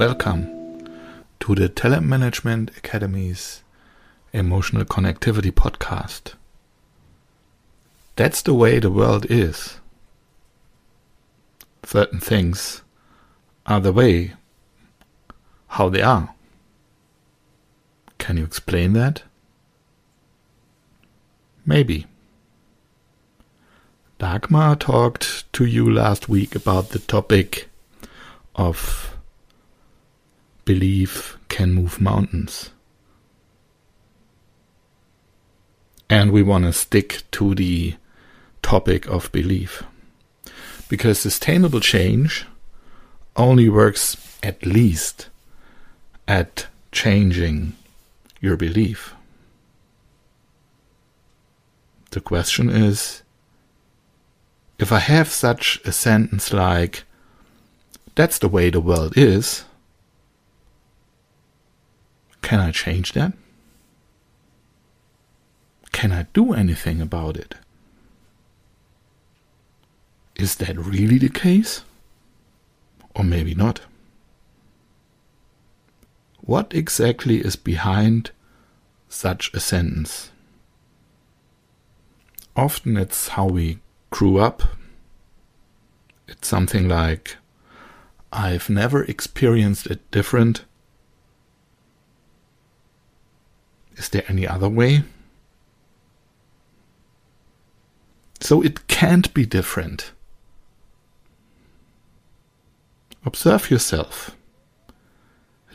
Welcome to the Talent Management Academy's Emotional Connectivity Podcast. That's the way the world is. Certain things are the way how they are. Can you explain that? Maybe. Dagmar talked to you last week about the topic of belief can move mountains. And we want to stick to the topic of belief. Because sustainable change only works at least at changing your belief. The question is if I have such a sentence like, that's the way the world is, can I change that? Can I do anything about it? Is that really the case? Or maybe not? What exactly is behind such a sentence? Often it's how we grew up. It's something like, I've never experienced it different, Is there any other way? So it can't be different. Observe yourself.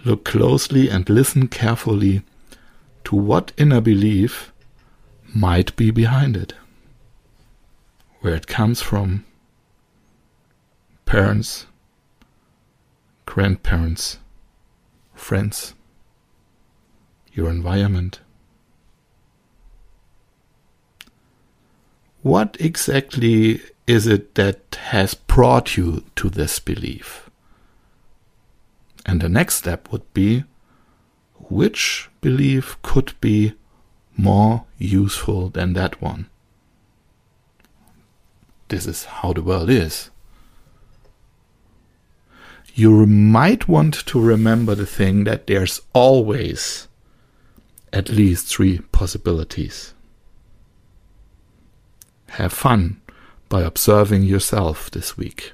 Look closely and listen carefully to what inner belief might be behind it. Where it comes from. Parents, grandparents, friends your environment. What exactly is it that has brought you to this belief? And the next step would be which belief could be more useful than that one? This is how the world is. You might want to remember the thing that there's always at least three possibilities. Have fun by observing yourself this week.